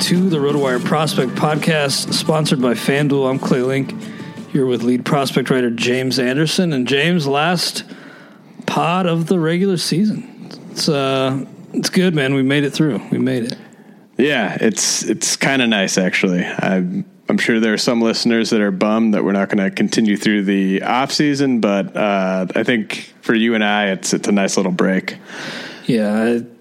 To the RotoWire Prospect Podcast, sponsored by FanDuel. I'm Clay Link, here with lead prospect writer James Anderson. And James, last pod of the regular season. It's uh, it's good, man. We made it through. We made it. Yeah, it's it's kind of nice actually. I'm I'm sure there are some listeners that are bummed that we're not going to continue through the off season, but uh, I think for you and I, it's it's a nice little break. Yeah, I,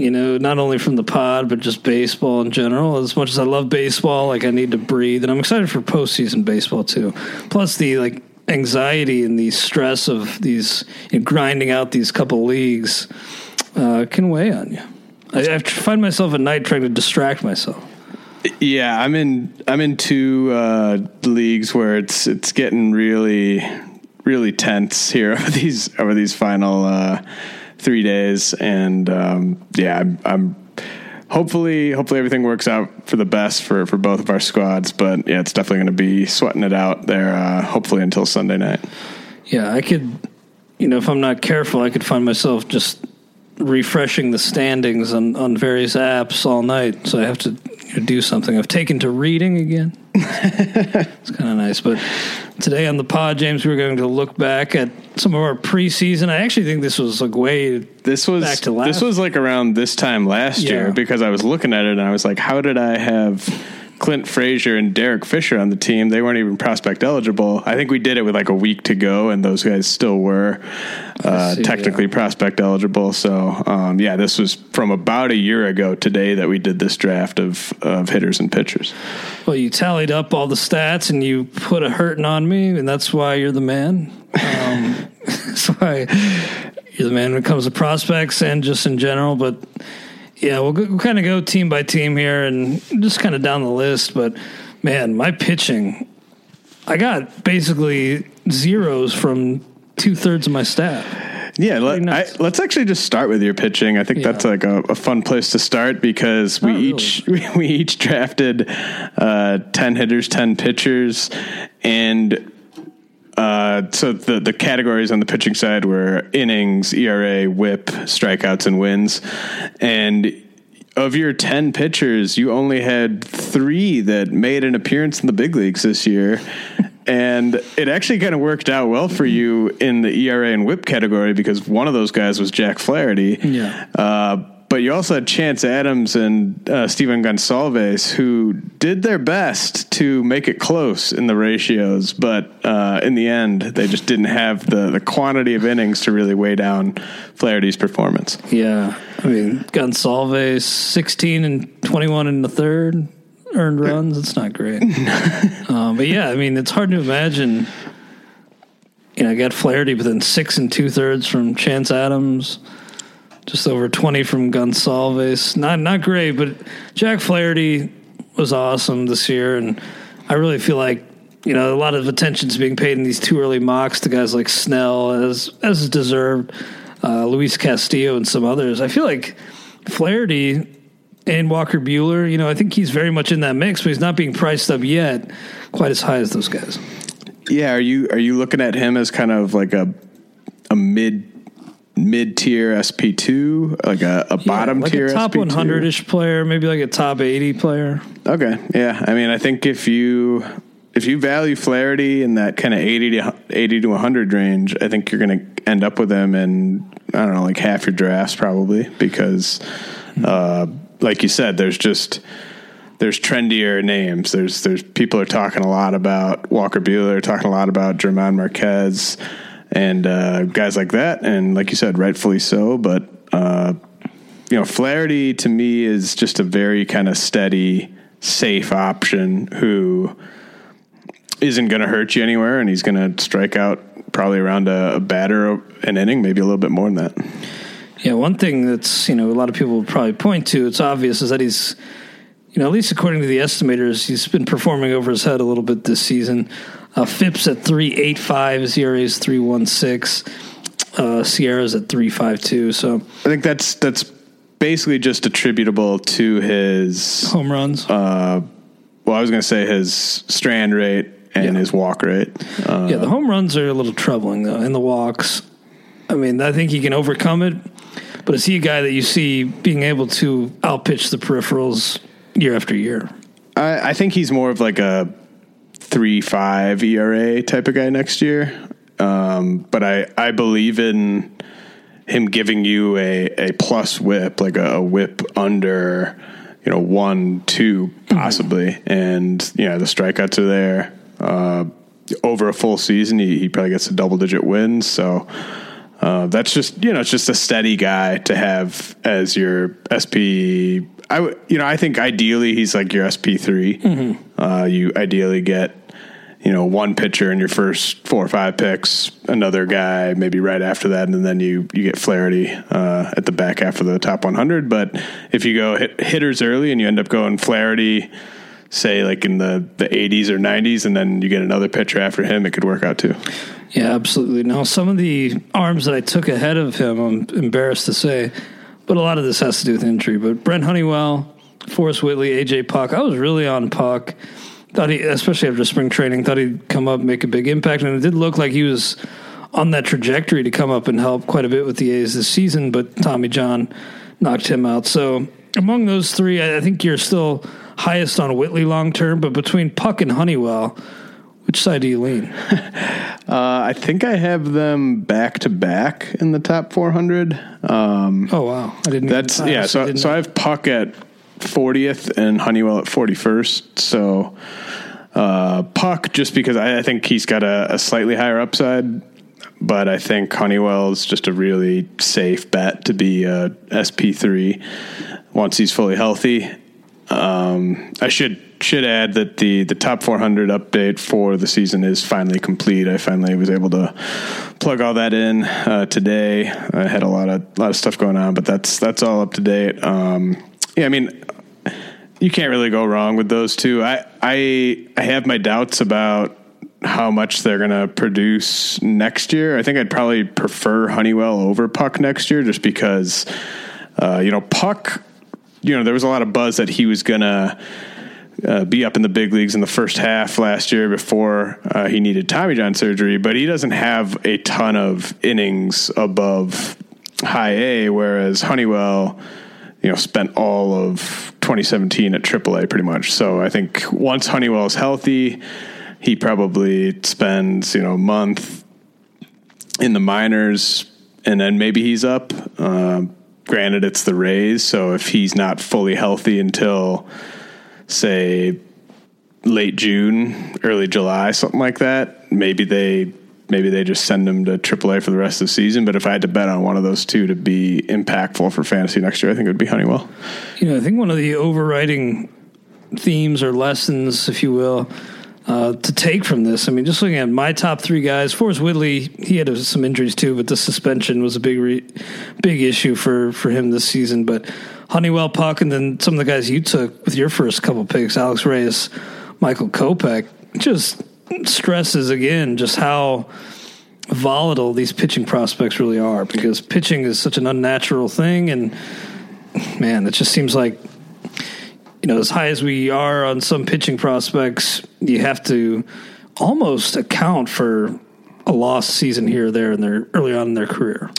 you know, not only from the pod, but just baseball in general. As much as I love baseball, like I need to breathe, and I'm excited for postseason baseball too. Plus the like anxiety and the stress of these you know, grinding out these couple leagues uh, can weigh on you. I, I find myself at night trying to distract myself. Yeah, I'm in I'm in two uh, leagues where it's it's getting really really tense here over these over these final uh, three days, and um, yeah, I'm, I'm hopefully hopefully everything works out for the best for for both of our squads. But yeah, it's definitely going to be sweating it out there. Uh, hopefully until Sunday night. Yeah, I could, you know, if I'm not careful, I could find myself just refreshing the standings on, on various apps all night. So I have to do something. I've taken to reading again. it's kind of nice. But today on the pod, James, we're going to look back at some of our preseason. I actually think this was like way This was back to last. this was like around this time last Yeah. year because I was looking at it and I was like, how did I have Clint Frazier and Derek Fisher on the team? They weren't even prospect eligible. I think we did it with like a week to go, and those guys still were uh, see, technically yeah. prospect eligible. So um, yeah, this was from about a year ago today that we did this draft of of hitters and pitchers. Well, you tallied up all the stats and you put a hurting on me, and that's why you're the man. Um, that's why you're the man when it comes to prospects and just in general. But yeah, we'll, go, we'll kind of go team by team here and just kind of down the list. But man, my pitching, I got basically zeros from two thirds of my staff. Yeah, let, I, let's actually just start with your pitching. I think Yeah. that's like a, a fun place to start because we Oh, really? each we each drafted uh, ten hitters, ten pitchers, and uh, so the the categories on the pitching side were innings, ERA, WHIP, strikeouts, and wins. And of your ten pitchers, you only had three that made an appearance in the big leagues this year. And it actually kind of worked out well for you in the ERA and WHIP category because one of those guys was Jack Flaherty. Yeah. Uh, but you also had Chance Adams and uh, Stephen Gonsalves who did their best to make it close in the ratios, but uh, in the end, they just didn't have the, the quantity of innings to really weigh down Flaherty's performance. Yeah, I mean Gonsalves, sixteen and twenty-one in the third earned runs. It's not great, um, but yeah, I mean it's hard to imagine. You know, I got Flaherty, but then six and two thirds from Chance Adams, just over twenty from Gonsalves. Not not great, but Jack Flaherty was awesome this year, and I really feel like you know a lot of attention's being paid in these two early mocks to guys like Snell as as is deserved, uh, Luis Castillo and some others. I feel like Flaherty and Walker Buehler, you know, I think he's very much in that mix, but he's not being priced up yet quite as high as those guys. Yeah, are you are you looking at him as kind of like a a mid mid tier SP two, like a, a bottom like tier a top 100 ish player, maybe like a top 80 player. Okay, yeah. I mean, I think if you if you value Flaherty in that kind of eighty to eighty to one hundred range, I think you're going to end up with him in I don't know, like half your drafts probably because, uh, like you said, there's just there's trendier names. There's there's people are talking a lot about Walker Buehler, talking a lot about German Marquez, and uh, guys like that. And like you said, rightfully so. But uh, you know, Flaherty to me is just a very kind of steady, safe option who isn't going to hurt you anywhere, and he's going to strike out probably around a, a batter an inning, maybe a little bit more than that. Yeah, one thing that's, you know, a lot of people probably point to, it's obvious, is that he's, you know, at least according to the estimators, he's been performing over his head a little bit this season. Uh, FIP's at 3.85, his ERA is 3.16, uh, SIERA's at 3.52. So I think that's that's basically just attributable to his home runs. uh, well, I was going to say his strand rate and Yeah. his walk rate. Uh, yeah, the home runs are a little troubling, though, and the walks. I mean, I think he can overcome it, but is he a guy that you see being able to outpitch the peripherals year after year? I, I think he's more of like a three five ERA type of guy next year. Um, but I, I believe in him giving you a, a plus whip, like a, a whip under, you know, one, two, possibly. And, you know, the strikeouts are there. Uh, over a full season, he, he probably gets a double digit wins. So, uh, that's just you know it's just a steady guy to have as your SP. I w- you know I think ideally he's like your SP 3 Uh, you ideally get you know one pitcher in your first four or five picks, another guy maybe right after that, and then you you get Flaherty uh, at the back of the top 100. But if you go hit, hitters early and you end up going Flaherty. Say like in the, the 80s or 90s, and then you get another pitcher after him, it could work out too. Yeah, absolutely. Now, some of the arms that I took ahead of him, I'm embarrassed to say, but a lot of this has to do with injury. But Brent Honeywell, Forrest Whitley, AJ Puk, I was really on Puk. Thought he, especially after spring training, thought he'd come up, make a big impact, and it did look like he was on that trajectory to come up and help quite a bit with the A's this season. But Tommy John knocked him out. So among those three, I think you're still highest on Whitley long term. But between Puk and Honeywell, which side do you lean? Uh, I think I have them back to back in the top 400. Um, Oh wow, I didn't. that's I yeah. So so I have Puk at 40th and Honeywell at 41st. So uh, Puk just because I, I think he's got a, a slightly higher upside, but I think Honeywell is just a really safe bet to be a SP3 once he's fully healthy. Um, I should should add that the the top 400 update for the season is finally complete. I finally was able to plug all that in uh, today. I had a lot of lot of stuff going on, but that's that's all up to date. Um, yeah, I mean, you can't really go wrong with those two. I I I have my doubts about how much they're going to produce next year. I think I'd probably prefer Honeywell over Puk next year just because, uh, you know, Puk, you know, there was a lot of buzz that he was going to. Uh, be up in the big leagues in the first half last year before uh, he needed Tommy John surgery, but he doesn't have a ton of innings above high A, whereas Honeywell, you know, spent all of 2017 at AAA pretty much. So I think once Honeywell is healthy, he probably spends you know a month in the minors, and then maybe he's up. Uh, granted, it's the Rays, so if he's not fully healthy until say late June, early July, something like that, maybe they maybe they just send him to AAA for the rest of the season. But if I had to bet on one of those two to be impactful for fantasy next year, I think it would be Honeywell. You know, I think one of the overriding themes or lessons, if you will, uh, to take from this. I mean, just looking at my top three guys, Forrest Whitley, he had some injuries too, but the suspension was a big, re- big issue for for him this season. But Honeywell, Puk, and then some of the guys you took with your first couple picks, Alex Reyes, Michael Kopech, just stresses again just how volatile these pitching prospects really are because pitching is such an unnatural thing and man it just seems like you know as high as we are on some pitching prospects you have to almost account for a lost season here or there in their early on in their career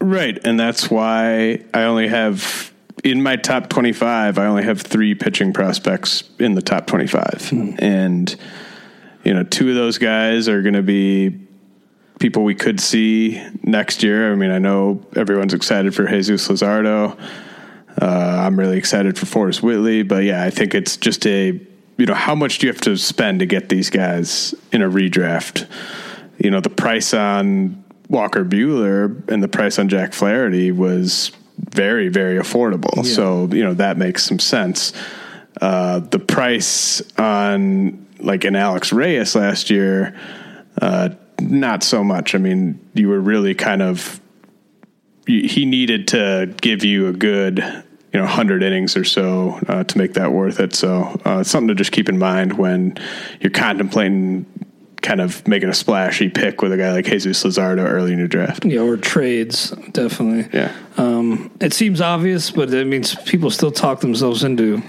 right and that's why i only have in my top 25 i only have three pitching prospects in the top 25 hmm. and you know, two of those guys are going to be people we could see next year. I mean, I know everyone's excited for Jesus Luzardo. Uh, I'm really excited for Forrest Whitley, but yeah, I think it's just a you know how much do you have to spend to get these guys in a redraft? You know, the price on Walker Buehler and the price on Jack Flaherty was very very affordable. Yeah. So you know that makes some sense. Uh, the price on like an Alex Reyes last year, uh, not so much. I mean, you were really kind of he needed to give you a good you know 100 innings or so uh, to make that worth it so uh, it's something to just keep in mind when you're contemplating kind of making a splashy pick with a guy like Jesus Luzardo early in your draft. Yeah, or trades, definitely. Yeah. Um, it seems obvious, but it means people still talk themselves into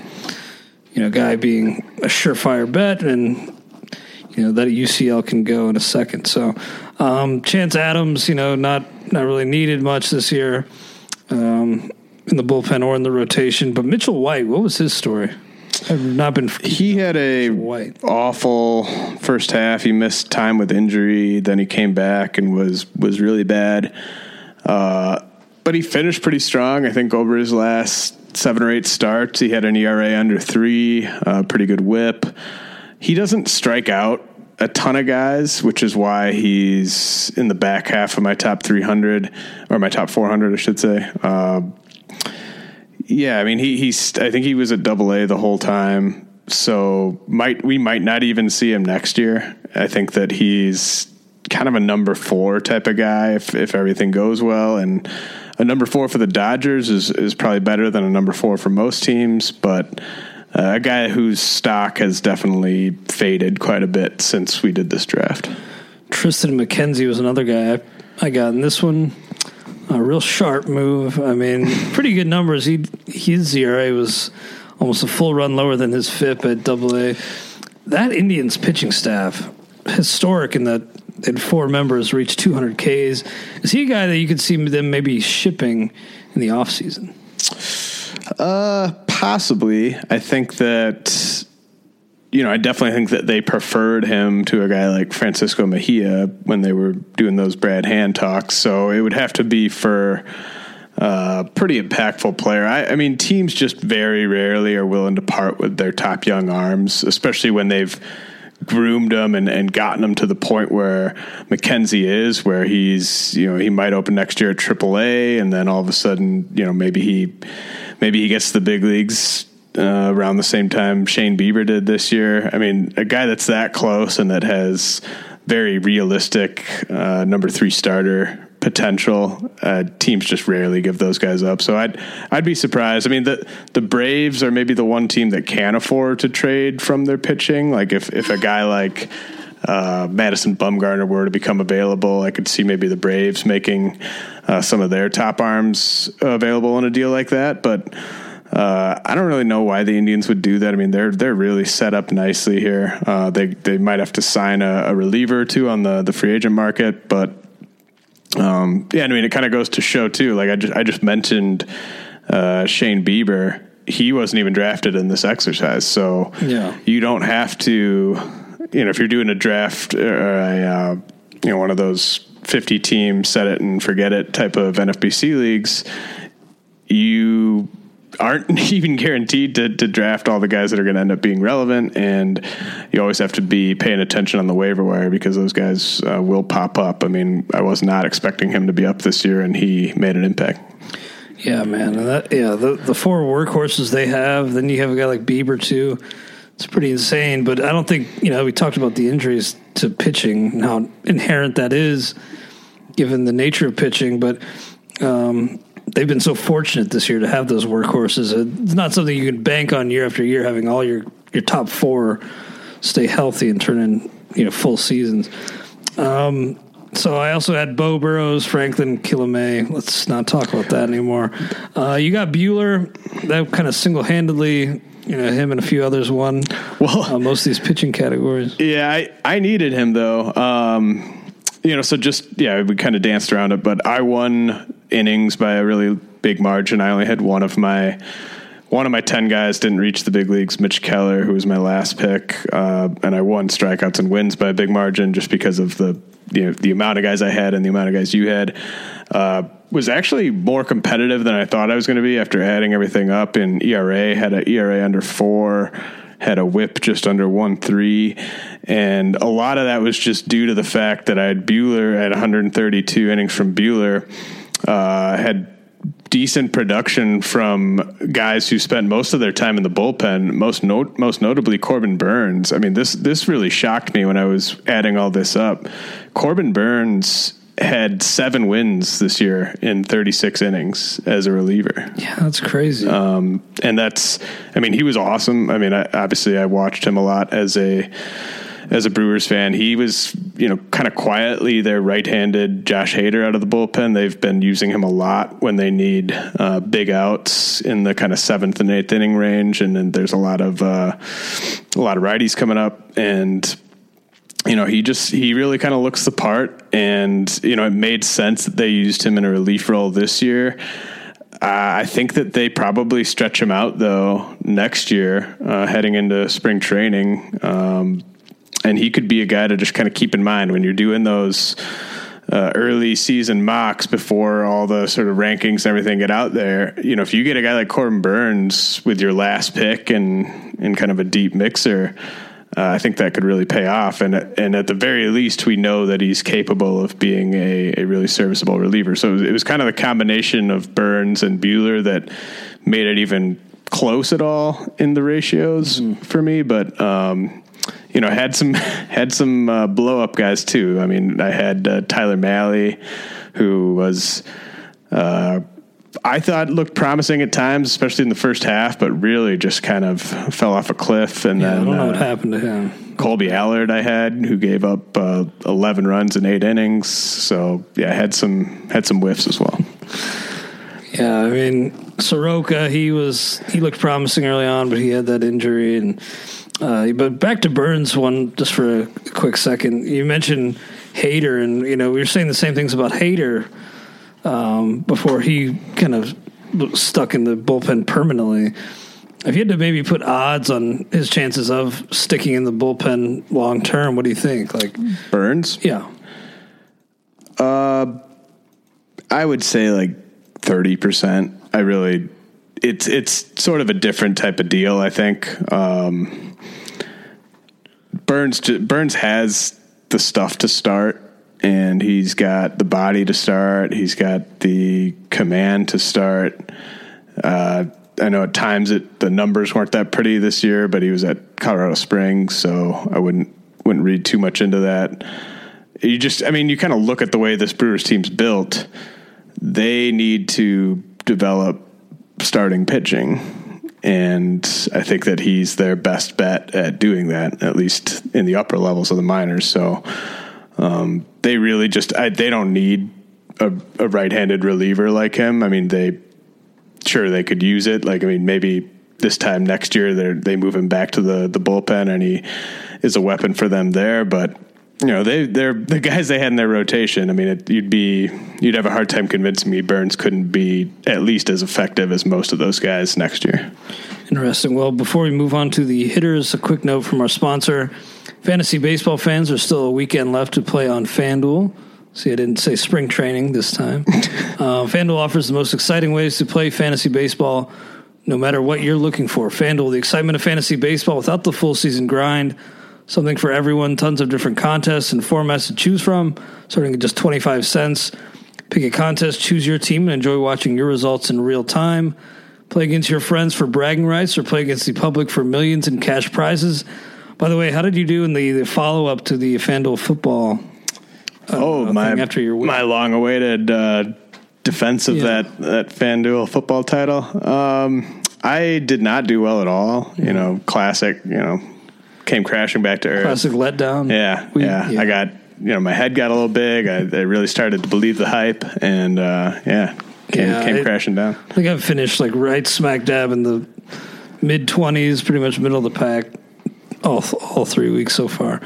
you know, guy being a surefire bet, and you know that UCL can go in a second. So, um, Chance Adams, you know, not not really needed much this year um, in the bullpen or in the rotation. But Mitchell White, what was his story? I've not been. He had a White. awful first half. He missed time with injury. Then he came back and was was really bad. Uh, but he finished pretty strong. I think over his last seven or eight starts. He had an ERA under three, uh, pretty good whip. He doesn't strike out a ton of guys, which is why he's in the back half of my top 300 or my top 400, I should say. Uh, yeah, I mean, he, he's, I think he was at double A the whole time. So might, we might not even see him next year. I think that he's kind of a number four type of guy if, if everything goes well. And, a number four for the Dodgers is is probably better than a number four for most teams, but uh, a guy whose stock has definitely faded quite a bit since we did this draft. Triston McKenzie was another guy I, I got in this one. A real sharp move. I mean, pretty good numbers. He his ERA was almost a full run lower than his FIP at Double A. That Indians pitching staff historic in that had four members reach 200 Ks. Is he a guy that you could see them maybe shipping in the off season? Uh, possibly. I think that you know, I definitely think that they preferred him to a guy like Francisco Mejia when they were doing those Brad Hand talks. So it would have to be for a uh, pretty impactful player. I, I, mean, teams just very rarely are willing to part with their top young arms, especially when they've groomed him and, and gotten him to the point where McKenzie is, where he's, you know, he might open next year at AAA, and then all of a sudden, you know, maybe he maybe he gets the big leagues uh, around the same time Shane Bieber did this year. I mean, a guy that's that close and that has very realistic uh, number three starter potential. Uh, teams just rarely give those guys up. So I'd I'd be surprised. I mean the the Braves are maybe the one team that can afford to trade from their pitching. Like if if a guy like uh, Madison Bumgarner were to become available, I could see maybe the Braves making uh, some of their top arms available in a deal like that. But uh, I don't really know why the Indians would do that. I mean, they're they're really set up nicely here. Uh, they they might have to sign a, a reliever or two on the the free agent market, but um, yeah, I mean, it kind of goes to show too. Like I just I just mentioned uh, Shane Bieber. He wasn't even drafted in this exercise, so Yeah. you don't have to. You know, if you're doing a draft or a uh, you know one of those 50 team set it and forget it type of NFBC leagues, you aren't even guaranteed to, to draft all the guys that are going to end up being relevant, and you always have to be paying attention on the waiver wire because those guys uh, will pop up. I mean, I was not expecting him to be up this year, and he made an impact. Yeah, man. That, yeah, the the four workhorses they have. Then you have a guy like Bieber too. It's pretty insane. But I don't think you know. We talked about the injuries to pitching how inherent that is, given the nature of pitching. But um, they've been so fortunate this year to have those workhorses. It's not something you can bank on year after year. Having all your your top four stay healthy and turn in you know full seasons. Um, so I also had Beau Burrows, Franklin Kilome. Let's not talk about that anymore. Uh, you got Buehler. That kind of single handedly, you know, him and a few others won Well- uh, most of these pitching categories. Yeah, I, I needed him though. Um, you know, so just yeah, we kind of danced around it, but I won innings by a really big margin. I only had one of my one of my ten guys didn't reach the big leagues. Mitch Keller, who was my last pick, uh, and I won strikeouts and wins by a big margin just because of the you know the amount of guys I had and the amount of guys you had. Uh, was actually more competitive than I thought I was going to be after adding everything up. In ERA, had an ERA under four had a whip just under one three, and a lot of that was just due to the fact that I had Buehler at 132 innings from Buehler, uh, had decent production from guys who spent most of their time in the bullpen. Most most notably Corbin Burnes. I mean this this really shocked me when I was adding all this up. Corbin Burnes had seven wins this year in 36 innings as a reliever. Yeah, that's crazy. Um, and that's, I mean, he was awesome. I mean, I, obviously, I watched him a lot as a as a Brewers fan. He was, you know, kind of quietly their right-handed Josh Hader out of the bullpen. They've been using him a lot when they need uh, big outs in the kind of seventh and eighth inning range, and then there's a lot of uh, a lot of righties coming up and you know, he just he really kind of looks the part, and you know, it made sense that they used him in a relief role this year. Uh, I think that they probably stretch him out though next year, uh, heading into spring training, um, and he could be a guy to just kind of keep in mind when you're doing those. Uh, early season mocks before all the sort of rankings and everything get out there. You know, if you get a guy like Corbin Burnes with your last pick and in kind of a deep mixer, uh, I think that could really pay off. And and at the very least, we know that he's capable of being a, a really serviceable reliever. So it was, it was kind of the combination of Burnes and Buehler that made it even close at all in the ratios for me. But um, you know, had some had some uh, blow up guys too. I mean, I had uh, Tyler Mahle, who was. Uh, I thought looked promising at times, especially in the first half, but really just kind of fell off a cliff. And yeah, I then don't know uh, what happened to him. Kolby Allard I had, who gave up uh, 11 runs in eight innings. So yeah, had some had some whiffs as well. Yeah, I mean Soroka, he was he looked promising early on, but he had that injury. And uh, but back to Burnes one just for a quick second. You mentioned Hader, and you know we were saying the same things about Hader um, before he kind of stuck in the bullpen permanently. If you had to maybe put odds on his chances of sticking in the bullpen long term, what do you think? Like, Burnes, yeah, I would say like 30 percent. I really, it's it's sort of a different type of deal. I think um, Burnes Burnes has the stuff to start. And he's got the body to start. He's got the command to start. Uh, I know at times it the numbers weren't that pretty this year, but he was at Colorado Springs, so I wouldn't wouldn't read too much into that. You just, I mean, you kind of look at the way this Brewers team's built. They need to develop starting pitching, and I think that he's their best bet at doing that, at least in the upper levels of the minors. So um, they really just I, they don't need a, a right-handed reliever like him. I mean, they sure they could use it. Like I mean, maybe this time next year they they move him back to the the bullpen and he is a weapon for them there, but you know they they're the guys they had in their rotation. I mean, it, you'd be you'd have a hard time convincing me Burnes couldn't be at least as effective as most of those guys next year. Interesting. Well, before we move on to the hitters, a quick note from our sponsor. Fantasy baseball fans are still a weekend left to play on FanDuel. See, I didn't say spring training this time. uh, FanDuel offers the most exciting ways to play fantasy baseball, no matter what you're looking for. FanDuel, the excitement of fantasy baseball without the full season grind something for everyone, tons of different contests and formats to choose from, starting at just 25 cents. Pick a contest, choose your team, and enjoy watching your results in real time. Play against your friends for bragging rights or play against the public for millions in cash prizes. By the way, how did you do in the, the follow up to the FanDuel football? Uh, oh, my after your my long awaited uh, defense of yeah. that that FanDuel football title. Um, I did not do well at all. You know, classic. You know, came crashing back to earth. Classic letdown. Yeah, we, yeah, yeah. I got you know my head got a little big. I, I really started to believe the hype, and uh, yeah, came, yeah, came I, crashing down. I think I've finished like right smack dab in the mid twenties, pretty much middle of the pack, all all three weeks so far.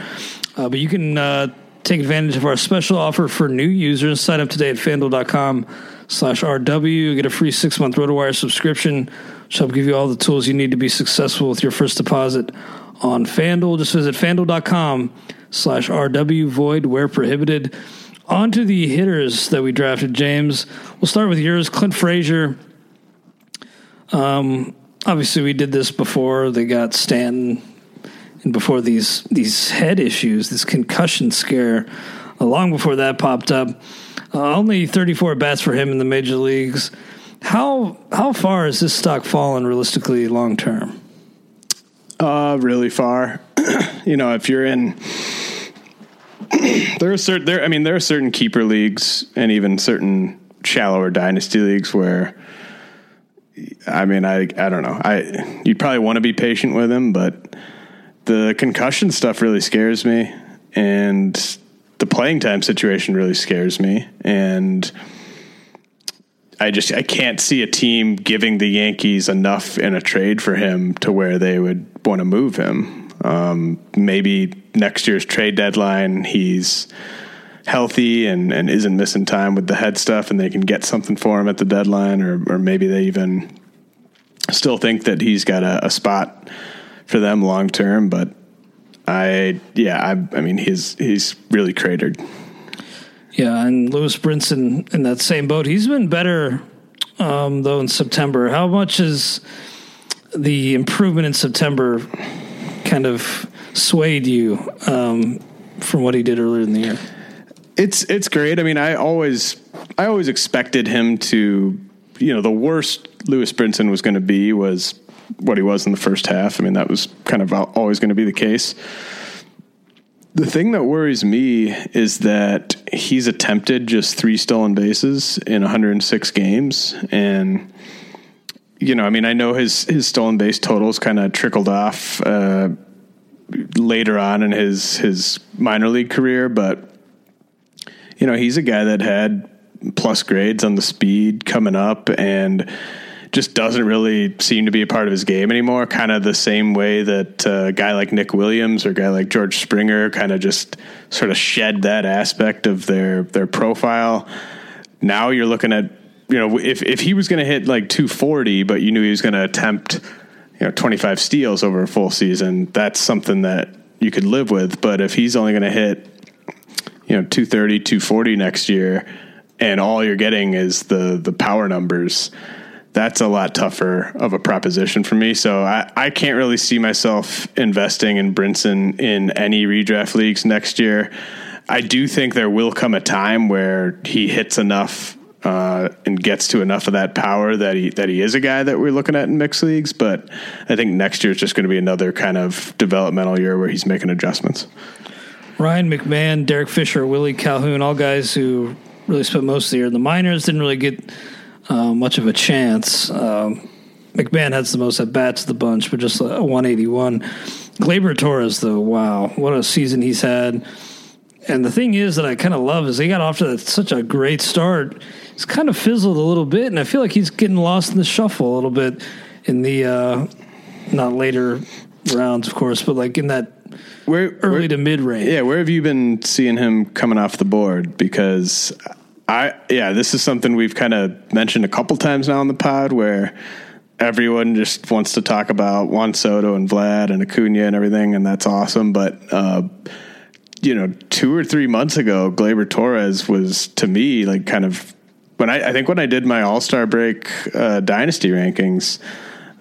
Uh, but you can uh, take advantage of our special offer for new users. Sign up today at fanduel.com slash RW. Get a free six month RotoWire subscription, which will give you all the tools you need to be successful with your first deposit on FanDuel. Just visit fanduel.com slash RW void where prohibited. On to the hitters that we drafted, James. We'll start with yours, Clint Frazier. Um, obviously, we did this before they got Stanton, and before these these head issues, this concussion scare. Uh, long before that popped up, uh, only 34 bats for him in the major leagues. How how far has this stock fallen realistically long term? Uh, really far. you know, if you're in, there are certain there. I mean, there are certain keeper leagues and even certain shallower dynasty leagues where. I mean, I I don't know. I you'd probably want to be patient with him, but the concussion stuff really scares me, and the playing time situation really scares me, and I just I can't see a team giving the Yankees enough in a trade for him to where they would want to move him. Um, maybe next year's trade deadline, he's healthy and, and isn't missing time with the head stuff, and they can get something for him at the deadline, or, or maybe they even still think that he's got a, a spot for them long term. But I, yeah, I, I mean, he's he's really cratered. Yeah, and Lewis Brinson in that same boat. He's been better um, though in September. How much is the improvement in September kind of swayed you um, from what he did earlier in the year? It's it's great. I mean, I always I always expected him to, you know, the worst Lewis Brinson was going to be was what he was in the first half. I mean, that was kind of always going to be the case. The thing that worries me is that he's attempted just three stolen bases in 106 games, and you know, I mean, I know his his stolen base totals kind of trickled off uh, later on in his his minor league career, but you know, he's a guy that had plus grades on the speed coming up and just doesn't really seem to be a part of his game anymore. Kind of the same way that uh, a guy like Nick Williams or a guy like George Springer kind of just sort of shed that aspect of their their profile. Now you're looking at you know, if if he was going to hit like 240, but you knew he was going to attempt, you know, 25 steals over a full season, that's something that you could live with. But if he's only going to hit, you know, 230, 240 next year, and all you're getting is the the power numbers, that's a lot tougher of a proposition for me. So I, I can't really see myself investing in Brinson in any redraft leagues next year. I do think there will come a time where he hits enough uh, and gets to enough of that power that he that he is a guy that we're looking at in mixed leagues. But I think next year is just going to be another kind of developmental year where he's making adjustments. Ryan McMahon, Derek Fisher, Willie Calhoun, all guys who really spent most of the year in the minors, didn't really get uh, much of a chance. Um, McMahon has the most at bats of the bunch, but just a 181. Gleyber Torres, though, wow, what a season he's had. And the thing is that I kind of love is he got off to such a great start. He's kind of fizzled a little bit, and I feel like he's getting lost in the shuffle a little bit in the uh, not later rounds, of course, but like in that Where early where- to mid range. Yeah, where have you been seeing him coming off the board? Because I, yeah, this is something we've kind of mentioned a couple times now on the pod where everyone just wants to talk about Juan Soto and Vlad and Acuna and everything, and that's awesome. But, uh, you know, two or three months ago, Gleyber Torres was to me like kind of when I, I think when I did my All Star break uh, dynasty rankings,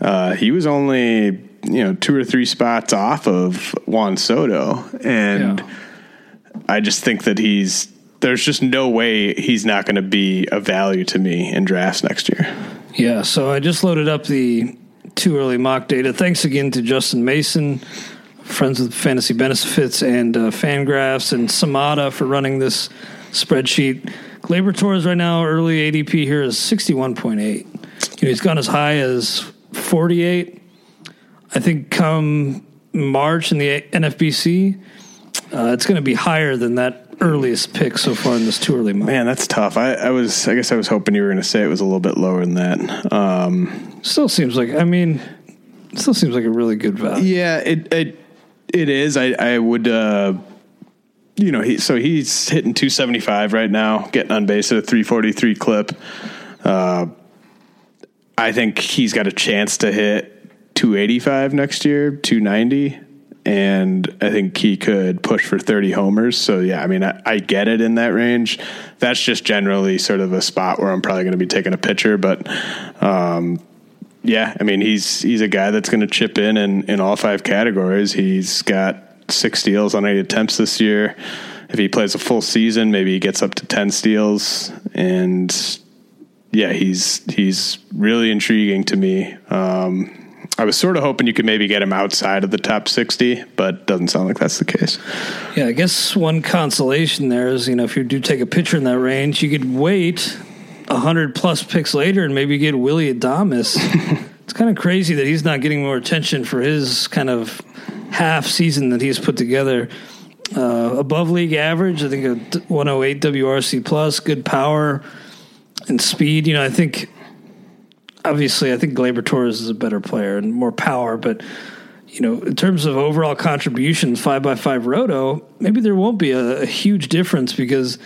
uh, he was only you know two or three spots off of Juan Soto, and Yeah. I just think that he's there's just no way he's not going to be a value to me in drafts next year. Yeah, so I just loaded up the too early mock data. Thanks again to Justin Mason, friends with Fantasy Benefits and uh, Fangraphs, and Samada for running this spreadsheet. Gleyber Torres right now, early ADP here is 61.8. You know, he's gone as high as 48. I think come March in the NFBC, uh, it's going to be higher than that earliest pick so far in this too early mock. Man, that's tough. I, I was I guess I was hoping you were going to say it was a little bit lower than that. Um, Still seems like, I mean, still seems like a really good value. Yeah, it it it is. I I would uh you know, he so he's hitting 275 right now, getting on base at a 343 clip. Uh I think he's got a chance to hit 285 next year, 290 and I think he could push for 30 homers. So yeah, I mean, I, I get it in that range. That's just generally sort of a spot where I'm probably going to be taking a pitcher, but um yeah, I mean he's he's a guy that's going to chip in, in in all five categories. He's got six steals on eight attempts this year. If he plays a full season, maybe he gets up to ten steals. And yeah, he's he's really intriguing to me. Um, I was sort of hoping you could maybe get him outside of the top sixty, but doesn't sound like that's the case. Yeah, I guess one consolation there is, you know, if you do take a pitcher in that range, you could wait a hundred plus picks later and maybe get Willy Adames. it's kind of crazy that he's not getting more attention for his kind of half season that he's put together. Uh, above league average, I think a 108 WRC plus, good power and speed. You know, I think obviously I think Gleyber Torres is a better player and more power, but you know, in terms of overall contributions, five by five roto, maybe there won't be a, a huge difference because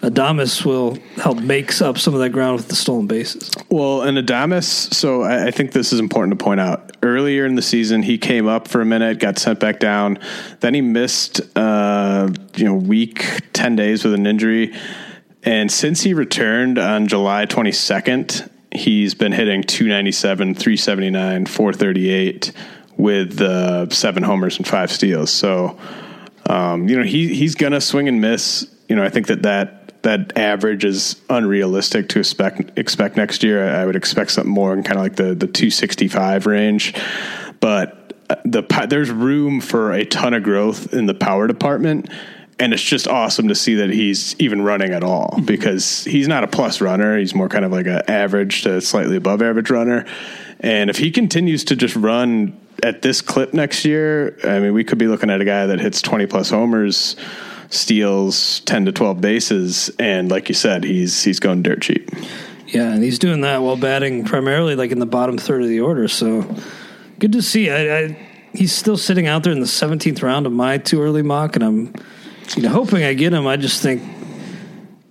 Adames will help makes up some of that ground with the stolen bases. Well, and Adames, so I, I think this is important to point out. Earlier in the season, he came up for a minute, got sent back down. Then he missed, uh, you know, week, 10 days with an injury. And since he returned on July 22nd, he's been hitting 297, 379, 438 with uh, seven homers and five steals. So, um, you know, he he's gonna swing and miss. You know, I think that that that average is unrealistic to expect expect next year. I would expect something more in kind of like the the 265 range, but uh, the there's room for a ton of growth in the power department. And it's just awesome to see that he's even running at all mm-hmm. because he's not a plus runner. He's more kind of like an average to slightly above average runner. And if he continues to just run at this clip next year, I mean, we could be looking at a guy that hits 20 plus homers, steals 10 to 12 bases, and like you said, he's he's going dirt cheap. Yeah, and he's doing that while batting primarily like in the bottom third of the order. So good to see. I, I he's still sitting out there in the 17th round of my too early mock, and I'm you know hoping I get him. I just think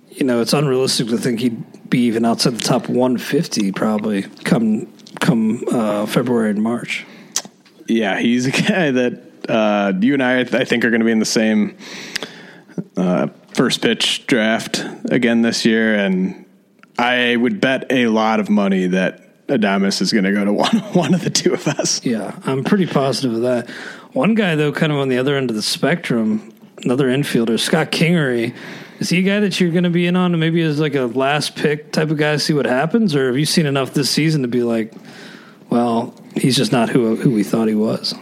you know it's unrealistic to think he'd be even outside the top 150 probably come come uh, February and March. Yeah, he's a guy that uh, you and I, I think, are going to be in the same uh, first pitch draft again this year, and I would bet a lot of money that Adames is going to go to one one of the two of us. Yeah, I'm pretty positive of that. One guy though, kind of on the other end of the spectrum, another infielder, Scott Kingery. Is he a guy that you're going to be in on, maybe as like a last pick type of guy, see what happens, or have you seen enough this season to be like, well, he's just not who who we thought he was?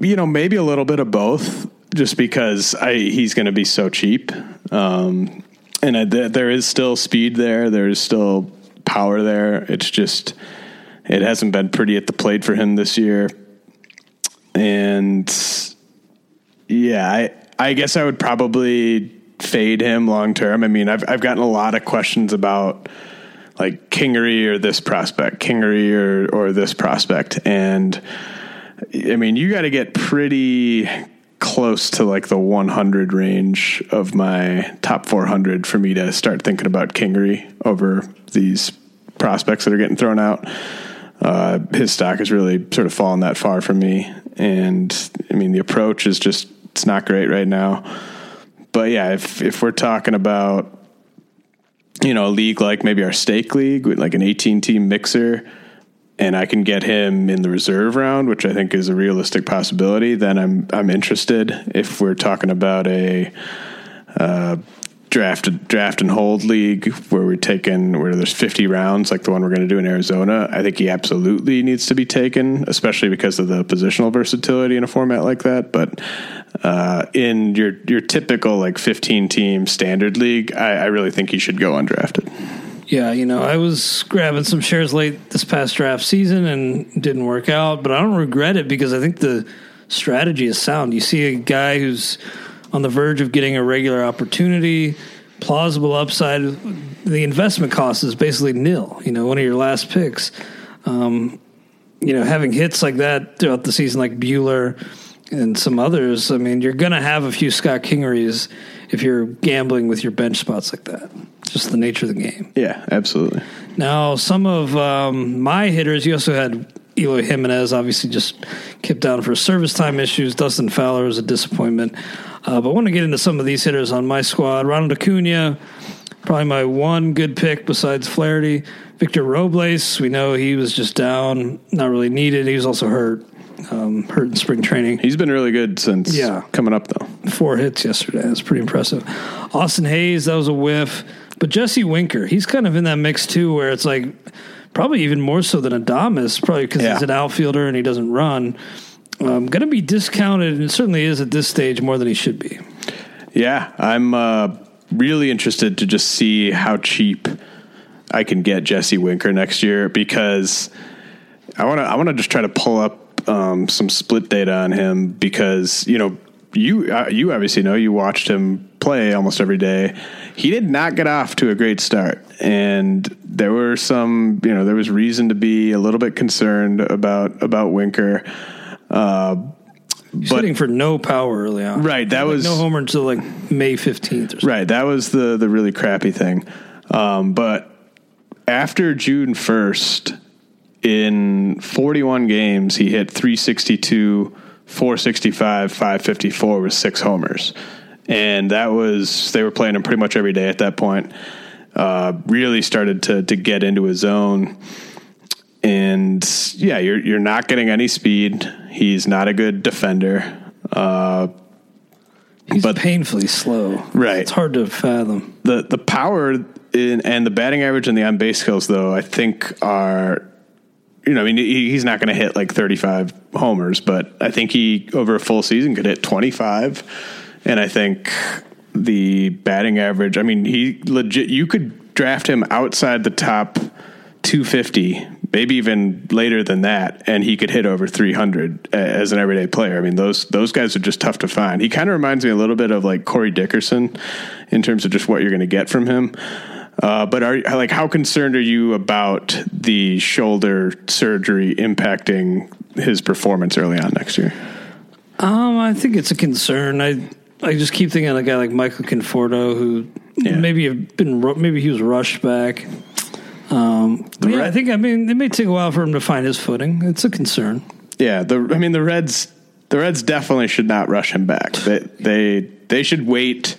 you know, maybe a little bit of both, just because I he's going to be so cheap, um, and I, th- there is still speed there. There's still power there. It's just it hasn't been pretty at the plate for him this year. And yeah, I I guess I would probably fade him long term. I mean, I've I've gotten a lot of questions about like Kingery or this prospect, Kingery or or this prospect, and I mean, you got to get pretty close to like the 100 range of my top 400 for me to start thinking about Kingery over these prospects that are getting thrown out. Uh, his stock has really sort of fallen that far from me, and I mean the approach is just it's not great right now. But yeah, if if we're talking about you know a league like maybe our stake league, like an 18 team mixer and I can get him in the reserve round, which I think is a realistic possibility, then I'm I'm interested. If we're talking about a uh, draft draft and hold league where we're taking where there's 50 rounds like the one we're going to do in Arizona, I think he absolutely needs to be taken, especially because of the positional versatility in a format like that. But uh, in your your typical like 15 team standard league, I, I really think he should go undrafted. Yeah, you know, I was grabbing some shares late this past draft season and didn't work out, but I don't regret it because I think the strategy is sound. You see a guy who's on the verge of getting a regular opportunity, plausible upside. The investment cost is basically nil. You know, one of your last picks. Um, you know, having hits like that throughout the season, like Buehler and some others. I mean, you're going to have a few Scott Kingerys if you're gambling with your bench spots like that just the nature of the game. Yeah, absolutely. Now, some of um, my hitters, you also had Eloy Jimenez, obviously just kept down for service time issues. Dustin Fowler was a disappointment. Uh, but I want to get into some of these hitters on my squad. Ronald Acuna, probably my one good pick besides Flaherty. Victor Robles, we know he was just down, not really needed. He was also hurt, um, hurt in spring training. He's been really good since yeah. coming up, though. Four hits yesterday. That's pretty impressive. Austin Hays, that was a whiff. But Jesse Winker, he's kind of in that mix too, where it's like probably even more so than Adames, probably because yeah. he's an outfielder and he doesn't run. Um, going to be discounted, and certainly is at this stage more than he should be. Yeah, I'm uh, really interested to just see how cheap I can get Jesse Winker next year because I want to. I want to just try to pull up um, some split data on him because you know you uh, you obviously know you watched him play almost every day. He did not get off to a great start, and there were some you know there was reason to be a little bit concerned about about Winker. Uh, He's but, hitting for no power early on. Right, that like was no homer until like May fifteenth. Right, that was the the really crappy thing. Um, but after June first, in forty one games, he hit three sixty two 465, 554 with six homers. And that was, they were playing him pretty much every day at that point. Uh, really started to, to get into his zone. And yeah, you're, you're not getting any speed. He's not a good defender. Uh, He's but painfully slow. Right. It's hard to fathom. The, the power in, and the batting average and the on base skills, though, I think are you know, I mean, he's not going to hit like 35 homers, but I think he over a full season could hit 25. And I think the batting average, I mean, he legit, you could draft him outside the top 250, maybe even later than that, and he could hit over 300 as an everyday player. I mean, those those guys are just tough to find. He kind of reminds me a little bit of like Corey Dickerson in terms of just what you're going to get from him. Uh, but are like how concerned are you about the shoulder surgery impacting his performance early on next year? Um, I think it's a concern. I I just keep thinking of a guy like Michael Conforto, who yeah. maybe have been maybe he was rushed back. Um, yeah, Red, I think I mean it may take a while for him to find his footing. It's a concern. Yeah, the I mean the Reds the Reds definitely should not rush him back. They they they should wait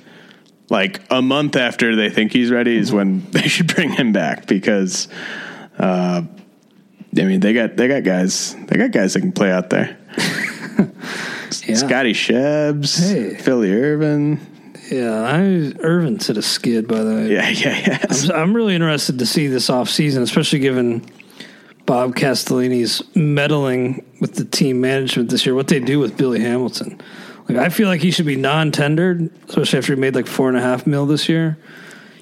like a month after they think he's ready is when they should bring him back because uh, I mean they got they got guys they got guys that can play out there. yeah. Scotty Shebs, hey. Philly Ervin. Yeah, I Ervin's hit a skid by the way. Yeah, yeah, yeah. I'm, I'm really interested to see this off season, especially given Bob Castellini's meddling with the team management this year. What they do with Billy Hamilton. Like I feel like he should be non-tendered, especially after he made like four and a half mil this year.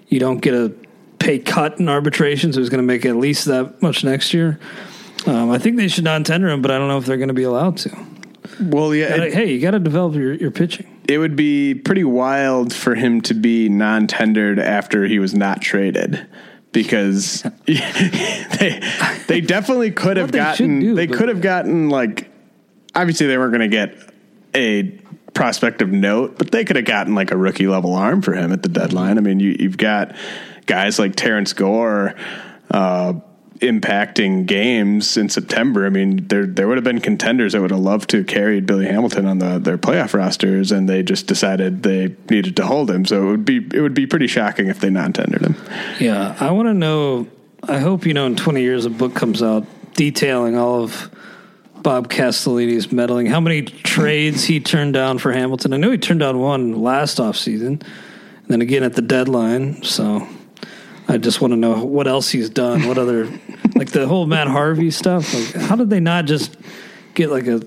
You don't get a pay cut in arbitration, so he's going to make at least that much next year. Um, I think they should non tender him, but I don't know if they're going to be allowed to. Well, yeah, it, hey, you got to develop your, your pitching. it would be pretty wild for him to be non-tendered after he was not traded. Because they they definitely could have they gotten do, they could have gotten like obviously they weren't going to get a prospect of note, but they could have gotten like a rookie level arm for him at the deadline. I mean, you, you've got guys like Terrence Gore uh, impacting games in September. I mean, there there would have been contenders that would have loved to carried Billy Hamilton on the their playoff rosters, and they just decided they needed to hold him. So it would be it would be pretty shocking if they non-tendered him. Yeah, I want to know. I hope you know in 20 years a book comes out detailing all of Bob Castellini's meddling. How many trades he turned down for Hamilton? I know he turned down one last offseason, and then again at the deadline. So I just want to know what else he's done. What other, like the whole Matt Harvey stuff. Like, how did they not just get like a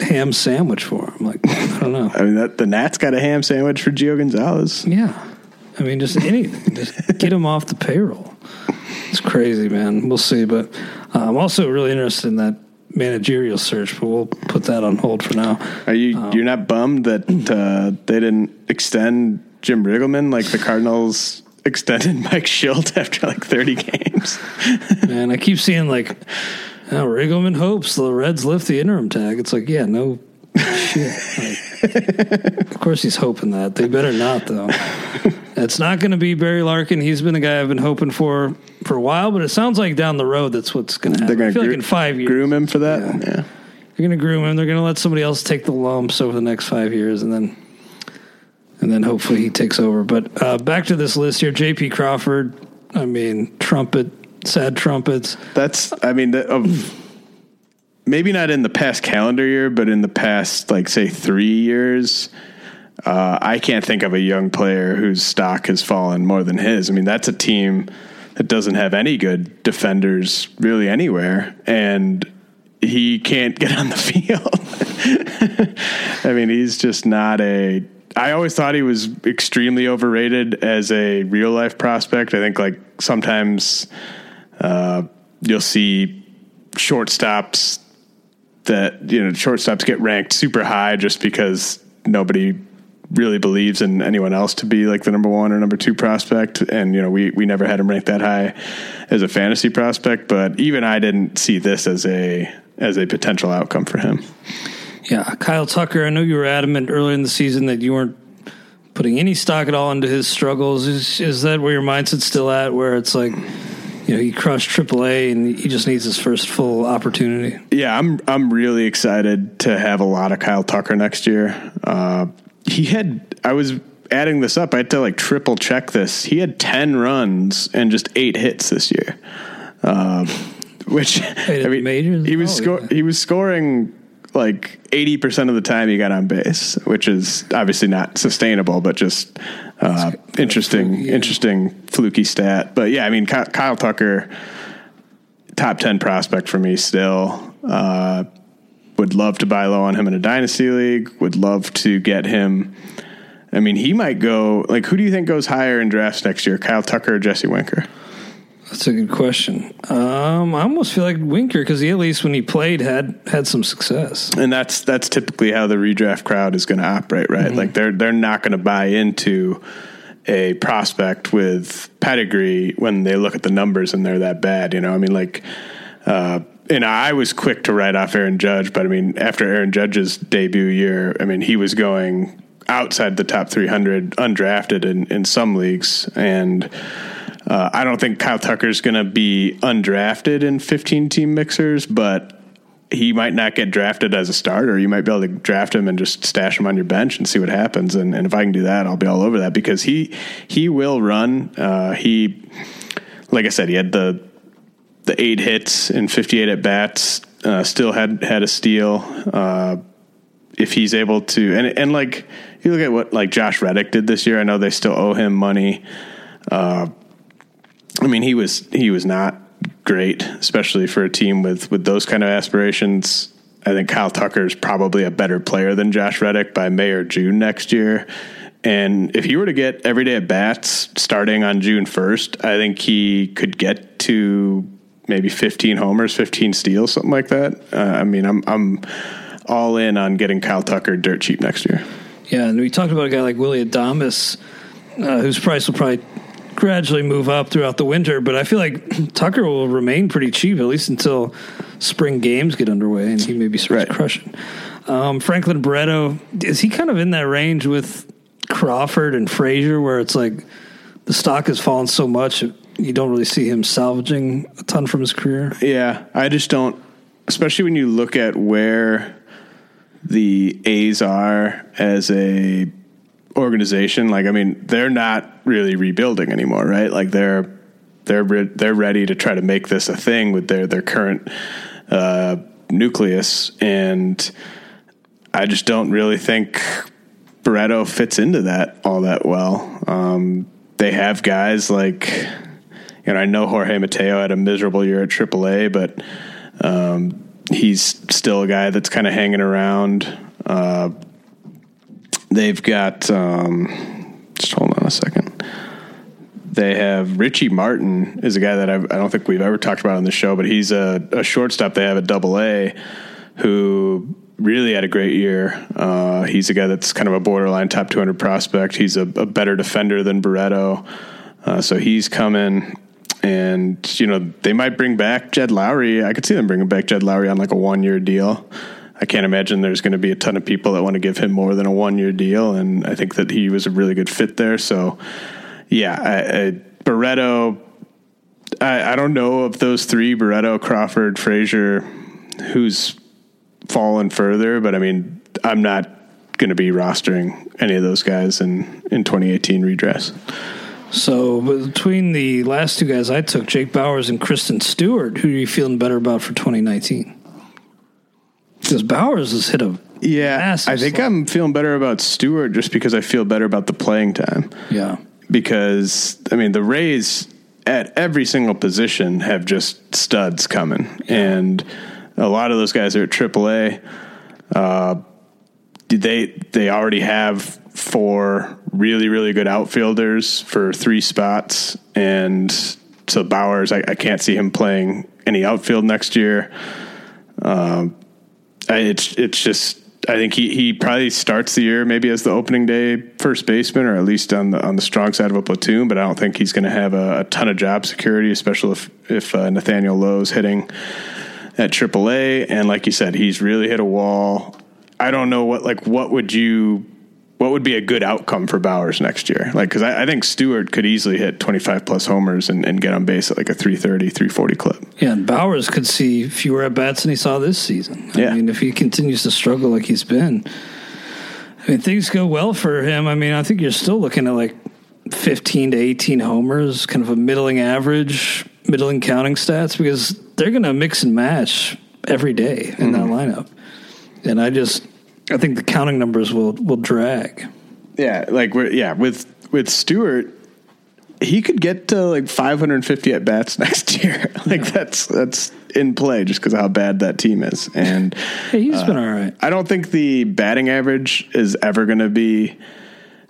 ham sandwich for him? Like, I don't know. I mean, that, the Nats got a ham sandwich for Gio Gonzalez. Yeah. I mean, just anything. just get him off the payroll. It's crazy, man. We'll see. But uh, I'm also really interested in that managerial search, but we'll put that on hold for now. Are you you're not bummed that uh, they didn't extend Jim Riggleman like the Cardinals extended Mike Shildt after like 30 games? Man, I keep seeing like, oh, Riggleman hopes the Reds lift the interim tag. It's like, yeah, no shit. Like, of course he's hoping that. They better not, though. It's not going to be Barry Larkin. He's been the guy I've been hoping for for a while, but it sounds like down the road that's what's going to happen. They're going to like in five years. groom him for that. Yeah. Yeah. They're going to groom him. They're going to let somebody else take the lumps over the next five years, and then and then hopefully he takes over. But uh, back to this list here: J.P. Crawford. I mean, trumpet, sad trumpets. That's I mean the, of maybe not in the past calendar year, but in the past like say three years. Uh, I can't think of a young player whose stock has fallen more than his. I mean, that's a team that doesn't have any good defenders really anywhere, and he can't get on the field. I mean, he's just not a. I always thought he was extremely overrated as a real life prospect. I think like sometimes uh, you'll see shortstops that you know shortstops get ranked super high just because nobody really believes in anyone else to be like the number one or number two prospect and you know we we never had him ranked that high as a fantasy prospect but even I didn't see this as a as a potential outcome for him Yeah, Kyle Tucker. I know you were adamant earlier in the season that you weren't putting any stock at all into his struggles. Is is that where your mindset's still at? Where it's like, you know, he crushed AAA and he just needs his first full opportunity. Yeah, I'm I'm really excited to have a lot of Kyle Tucker next year. Uh, he had I was adding this up. I had to like triple check this. He had ten runs and just eight hits this year, uh, which I mean, majors? he was Oh, sco- yeah. he was scoring like eighty percent of the time he got on base, which is obviously not sustainable, but just uh, interesting, fluky, yeah. interesting fluky stat. But yeah, I mean Kyle Tucker top 10 prospect for me still. Uh, would love to buy low on him in a dynasty league. Would love to get him. I mean, he might go like who do you think goes higher in drafts next year? Kyle Tucker or Jesse Winker? That's a good question. Um, I almost feel like Winker because he at least when he played had had some success. And that's that's typically how the redraft crowd is going to operate, right? Like they're they're not going to buy into a prospect with pedigree when they look at the numbers and they're that bad. You know, I mean, like, uh, and I was quick to write off Aaron Judge, but I mean, after Aaron Judge's debut year, I mean, he was going outside the top 300 undrafted in, in some leagues. And uh, I don't think Kyle Tucker's going to be undrafted in 15 team mixers, but he might not get drafted as a starter. You might be able to draft him and just stash him on your bench and see what happens. And, and if I can do that, I'll be all over that because he he will run. Uh, he, like I said, he had the the eight hits and 58 at bats. Uh, still had had a steal. Uh, if he's able to, and and like you look at what like Josh Reddick did this year. I know they still owe him money. I mean, he was he was not great, especially for a team with with those kind of aspirations. I think Kyle Tucker is probably a better player than Josh Reddick by May or June next year, And if he were to get everyday at bats starting on June 1st, I think he could get to maybe 15 homers, 15 steals, something like that. Uh, I mean, I'm I'm all in on getting Kyle Tucker dirt cheap next year. Yeah, and we talked about a guy like Willy Adames, uh, whose price will probably gradually move up throughout the winter. But I feel like Tucker will remain pretty cheap at least until spring games get underway, and he maybe starts Right. crushing. Um, Franklin Barreto is he kind of in that range with Crawford and Frazier, where it's like the stock has fallen so much you don't really see him salvaging a ton from his career. Yeah, I just don't, especially when you look at where the A's are as a organization. Like, I mean, they're not really rebuilding anymore, right? Like they're they're re- they're ready to try to make this a thing with their their current uh, nucleus, and I just don't really think Barreto fits into that all that well. Um, they have guys like, you know, I know Jorge Mateo had a miserable year at AAA, but um, he's still a guy that's kind of hanging around. Uh, they've got, um, just hold on a second. They have Richie Martin is a guy that I've, I don't think we've ever talked about on the show, but he's a, a shortstop they have at Double A who really had a great year. Uh, he's a guy that's kind of a borderline top 200 prospect. He's a, a better defender than Barreto. Uh, so he's coming. And, you know, they might bring back Jed Lowrie. I could see them bringing back Jed Lowrie on like a one year deal. I can't imagine there's going to be a ton of people that want to give him more than a one year deal. And I think that he was a really good fit there. So, yeah, I, I, Barreto, I, I don't know of those three Barreto, Crawford, Frazier, who's fallen further, but I mean, I'm not going to be rostering any of those guys in, in 2018 redress. So between the last two guys I took, Jake Bauers and Christin Stewart, who are you feeling better about for 2019? Because Bauers has hit a Yeah, I think. I'm feeling better about Stewart just because I feel better about the playing time. yeah. Because I mean, the Rays at every single position have just studs coming, and a lot of those guys are at AAA. Uh, they they already have four really really good outfielders for three spots, and so Bauers, I, I can't see him playing any outfield next year. Um, it's it's just I think he, he probably starts the year maybe as the opening day first baseman or at least on the on the strong side of a platoon, but I don't think he's going to have a, a ton of job security, especially if if uh, Nathaniel Lowe's hitting at AAA. And like you said, he's really hit a wall. I don't know what like what would you what would be a good outcome for Bauers next year? Like because I, I think Stewart could easily hit twenty five plus homers and, and get on base at like a 330, 340 clip. Yeah, and Bauers could see fewer at bats than he saw this season. I Yeah. mean, if he continues to struggle like he's been, I mean, things go well for him. I mean, I think you're still looking at like 15 to 18 homers, kind of a middling average, middling counting stats, because they're going to mix and match every day in that mm-hmm. lineup. And I just, I think the counting numbers will will drag. Yeah, like we're, yeah, with with Stewart, he could get to like 550 at bats next year. like that's that's in play just because how bad that team is. And Hey, he's been all right. I don't think the batting average is ever going to be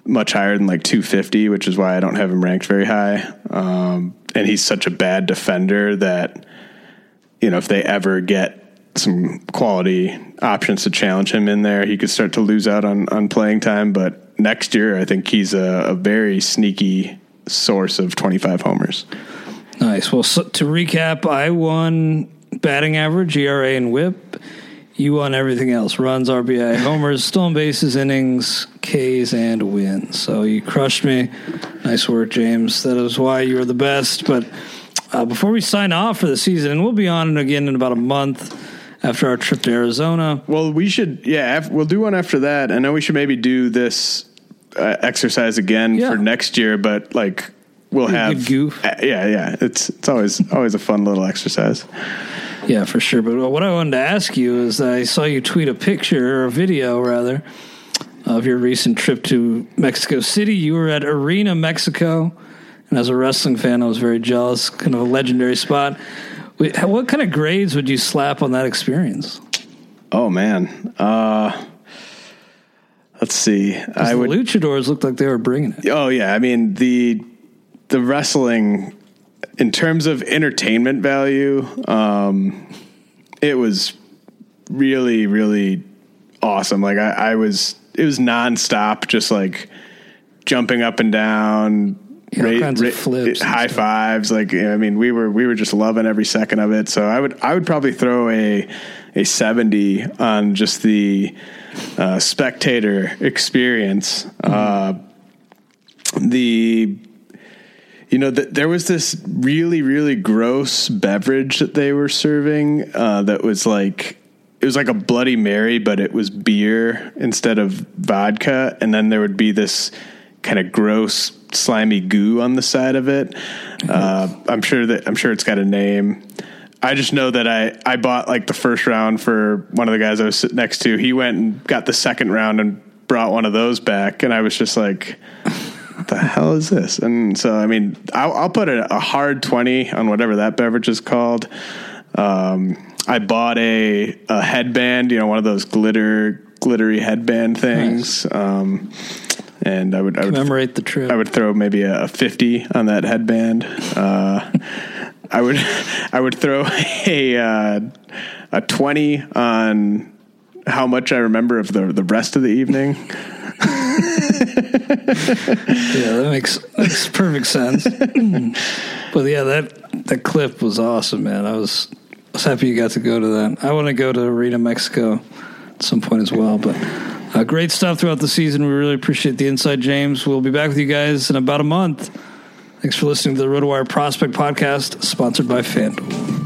much higher than like 250, which is why I don't have him ranked very high. Um, and he's such a bad defender that you know if they ever get some quality options to challenge him in there, he could start to lose out on on playing time. But next year, I think he's a, a very sneaky source of 25 homers. Nice. Well, so to recap, I won batting average, ERA, and WHIP. You won everything else: runs, RBI, homers, stolen bases, innings, Ks, and wins. So you crushed me. Nice work, James. That is why you are the best. But uh, before we sign off for the season, and we'll be on again in about a month after our trip to Arizona. Well, we should, yeah, we'll do one after that. I know we should maybe do this uh, exercise again Yeah. for next year, but like we'll have goof. Uh, yeah, yeah. It's it's always always a fun little exercise. Yeah, for sure. But what I wanted to ask you is I saw you tweet a picture or a video rather of your recent trip to Mexico City. You were at Arena Mexico, and as a wrestling fan, I was very jealous. Kind of a legendary spot. What kind of grades would you slap on that experience? Oh man, uh, let's see. I the would. luchadors looked like they were bringing it. Oh yeah, I mean the the wrestling in terms of entertainment value, um, it was really really awesome. Like I, I was, it was nonstop, just like jumping up and down. Yeah, all kinds of flips high stuff. fives. Like I mean, we were we were just loving every second of it. So I would I would probably throw a a seventy on just the uh, spectator experience. Uh, the you know th- there was this really really gross beverage that they were serving uh, that was like it was like a bloody mary but it was beer instead of vodka and then there would be this kind of gross slimy goo on the side of it uh, i'm sure that i'm sure it's got a name I just know that I, I bought like the first round for one of the guys I was sitting next to. He went and got the second round and brought one of those back, and I was just like, "What the hell is this?" And so, I mean, I'll, I'll put a, a hard twenty on whatever that beverage is called. Um, I bought a a headband, you know, one of those glitter glittery headband things. Um, and I would I would Commemorate the trip. I would throw maybe a, a fifty on that headband. Uh, I would I would throw a uh, a twenty on how much I remember of the the rest of the evening. Yeah, that makes makes perfect sense. but yeah, that that clip was awesome, man. I was I was happy you got to go to that. I want to go to Arena Mexico at some point as well. But uh, great stuff throughout the season. We really appreciate the insight, James. We'll be back with you guys in about a month. Thanks for listening to the RotoWire Prospect Podcast, sponsored by FanDuel.